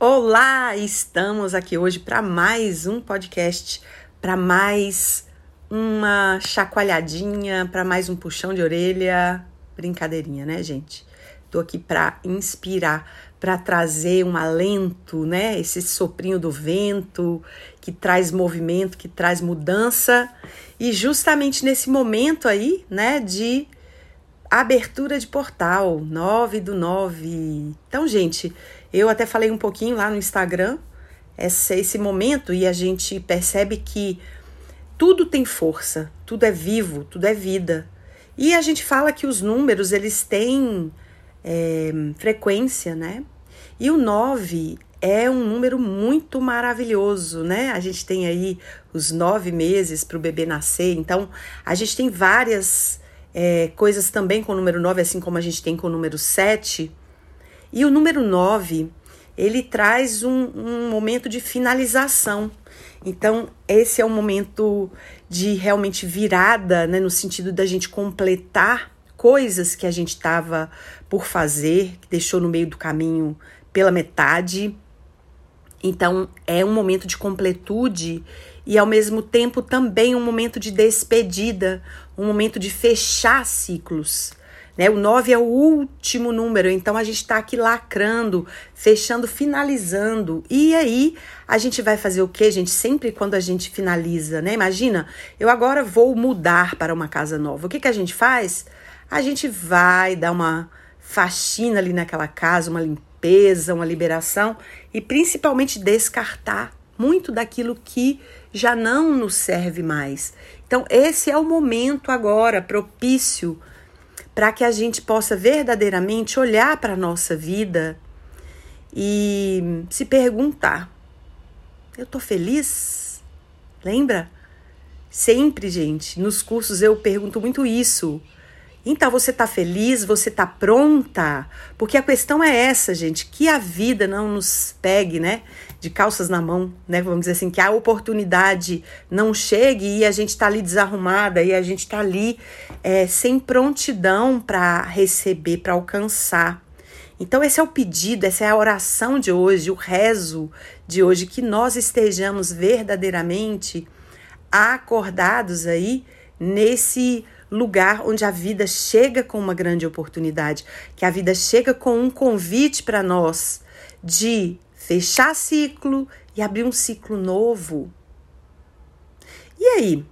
Olá, estamos aqui hoje para mais um podcast, para mais uma chacoalhadinha, para mais um puxão de orelha, brincadeirinha, né, gente? Tô aqui para inspirar, para trazer um alento, né? Esse soprinho do vento que traz movimento, que traz mudança. E justamente nesse momento aí, né, de abertura de portal, 9 do 9. Então, gente, eu até falei um pouquinho lá no Instagram esse, momento e a gente percebe que tudo tem força, tudo é vivo, tudo é vida. E a gente fala que os números eles têm é, frequência, né? E o 9 é um número muito maravilhoso, né? A gente tem aí os nove meses para o bebê nascer, então a gente tem várias é, coisas também com o número 9, assim como a gente tem com o número 7. E o número 9, ele traz um, um momento de finalização. Então, esse é um momento de realmente virada, né, no sentido da gente completar coisas que a gente estava por fazer, que deixou no meio do caminho pela metade. Então, é um momento de completude e ao mesmo tempo também um momento de despedida, um momento de fechar ciclos. Né? O 9 é o último número, então a gente está aqui lacrando, fechando, finalizando. E aí a gente vai fazer o que, gente? Sempre quando a gente finaliza, né? Imagina, eu agora vou mudar para uma casa nova. O que, que a gente faz? A gente vai dar uma faxina ali naquela casa, uma limpeza, uma liberação e principalmente descartar muito daquilo que já não nos serve mais. Então, esse é o momento agora propício para que a gente possa verdadeiramente olhar para a nossa vida e se perguntar: eu tô feliz? Lembra? Sempre, gente, nos cursos eu pergunto muito isso. Então você está feliz? Você está pronta? Porque a questão é essa, gente, que a vida não nos pegue, né, de calças na mão, né? Vamos dizer assim, que a oportunidade não chegue e a gente está ali desarrumada e a gente está ali é, sem prontidão para receber, para alcançar. Então, esse é o pedido, essa é a oração de hoje, o rezo de hoje, que nós estejamos verdadeiramente acordados aí nesse lugar onde a vida chega com uma grande oportunidade, que a vida chega com um convite para nós de fechar ciclo e abrir um ciclo novo. E aí?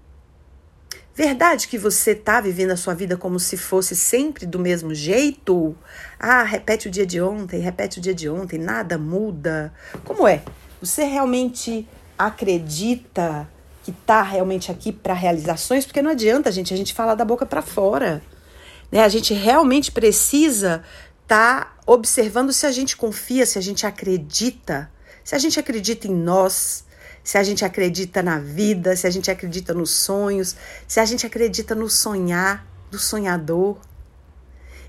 Verdade que você está vivendo a sua vida como se fosse sempre do mesmo jeito? Ah, repete o dia de ontem, repete o dia de ontem, nada muda. Como é? Você realmente acredita que está realmente aqui para realizações, porque não adianta, gente, a gente falar da boca para fora. Né? A gente realmente precisa estar tá observando se a gente confia, se a gente acredita, se a gente acredita em nós, se a gente acredita na vida, se a gente acredita nos sonhos, se a gente acredita no sonhar, do sonhador.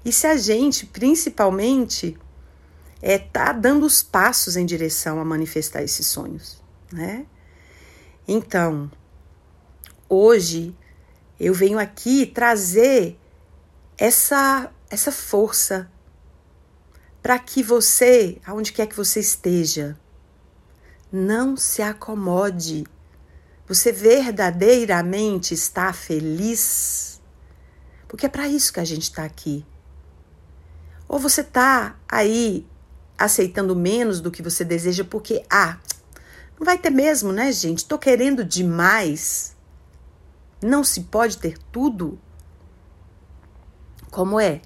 E se a gente, principalmente, é tá dando os passos em direção a manifestar esses sonhos, né? Então, hoje eu venho aqui trazer essa essa força para que você, aonde quer que você esteja, não se acomode. Você verdadeiramente está feliz? Porque é para isso que a gente está aqui. Ou você está aí aceitando menos do que você deseja porque, ah, não vai ter mesmo, né, gente? Tô querendo demais. Não se pode ter tudo. Como é?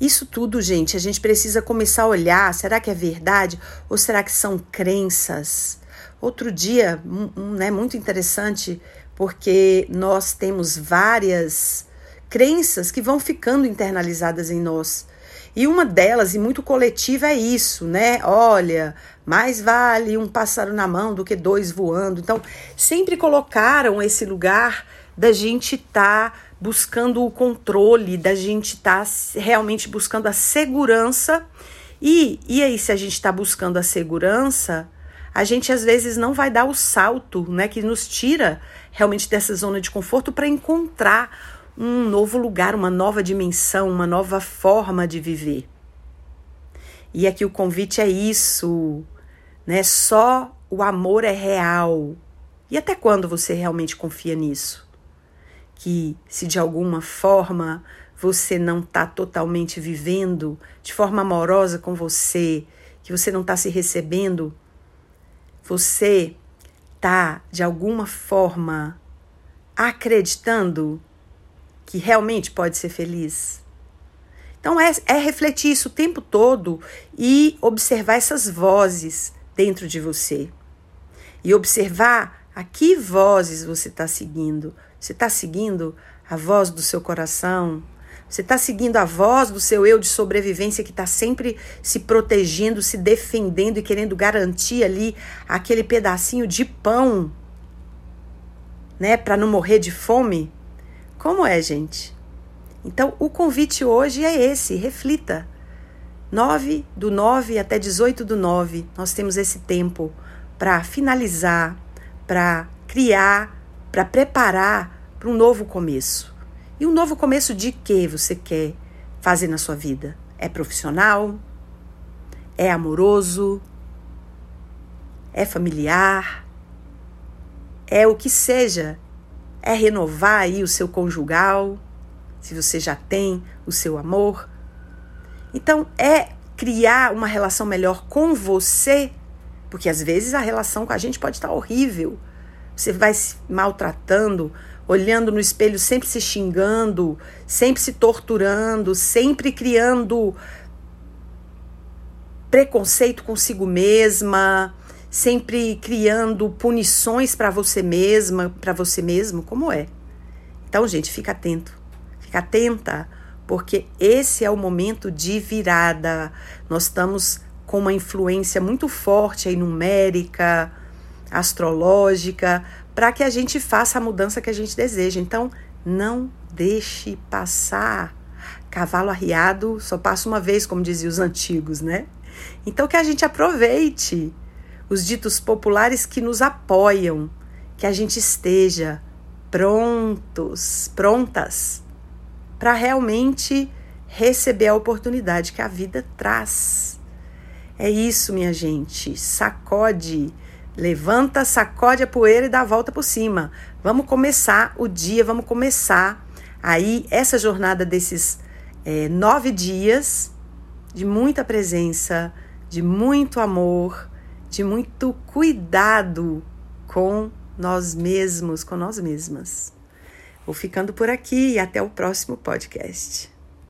Isso tudo, gente, a gente precisa começar a olhar. Será que é verdade ou será que são crenças? Outro dia, um, né, muito interessante, porque nós temos várias crenças que vão ficando internalizadas em nós. E uma delas, e muito coletiva, é isso, né? Olha, mais vale um pássaro na mão do que dois voando. Então, sempre colocaram esse lugar da gente estar tá buscando o controle, da gente estar tá realmente buscando a segurança. E, e aí, se a gente está buscando a segurança, a gente às vezes não vai dar o salto, né, que nos tira realmente dessa zona de conforto para encontrar um novo lugar, uma nova dimensão, uma nova forma de viver. E aqui o convite é isso, né? Só o amor é real. E até quando você realmente confia nisso? Que se de alguma forma você não está totalmente vivendo de forma amorosa com você, que você não está se recebendo, você está de alguma forma acreditando que realmente pode ser feliz? Então é, é refletir isso o tempo todo e observar essas vozes dentro de você. E observar a que vozes você está seguindo. Você está seguindo a voz do seu coração, você está seguindo a voz do seu eu de sobrevivência que está sempre se protegendo, se defendendo e querendo garantir ali aquele pedacinho de pão, né, para não morrer de fome? Como é, gente? Então, o convite hoje é esse: reflita. 9 do 9 até 18 do 9, nós temos esse tempo para finalizar, para criar, para preparar para um novo começo. E um novo começo de que você quer fazer na sua vida? É profissional? É amoroso? É familiar? É o que seja? É renovar aí o seu conjugal? Se você já tem o seu amor? Então, é criar uma relação melhor com você, porque às vezes a relação com a gente pode estar horrível. Você vai se maltratando, olhando no espelho, sempre se xingando, sempre se torturando, sempre criando preconceito consigo mesma, sempre criando punições para você mesma, para você mesmo, como é? Então, gente, fica atento. Fica atenta, porque esse é o momento de virada. Nós estamos com uma influência muito forte aí numérica, astrológica, para que a gente faça a mudança que a gente deseja. Então, não deixe passar. Cavalo arriado só passa uma vez, como diziam os antigos, né? Então, que a gente aproveite os ditos populares que nos apoiam, que a gente esteja prontos, prontas para realmente receber a oportunidade que a vida traz. É isso, minha gente. Sacode Levanta, sacode a poeira e dá a volta por cima. Vamos começar o dia, vamos começar aí essa jornada desses é, nove dias de muita presença, de muito amor, de muito cuidado com nós mesmos, com nós mesmas. Vou ficando por aqui e até o próximo podcast.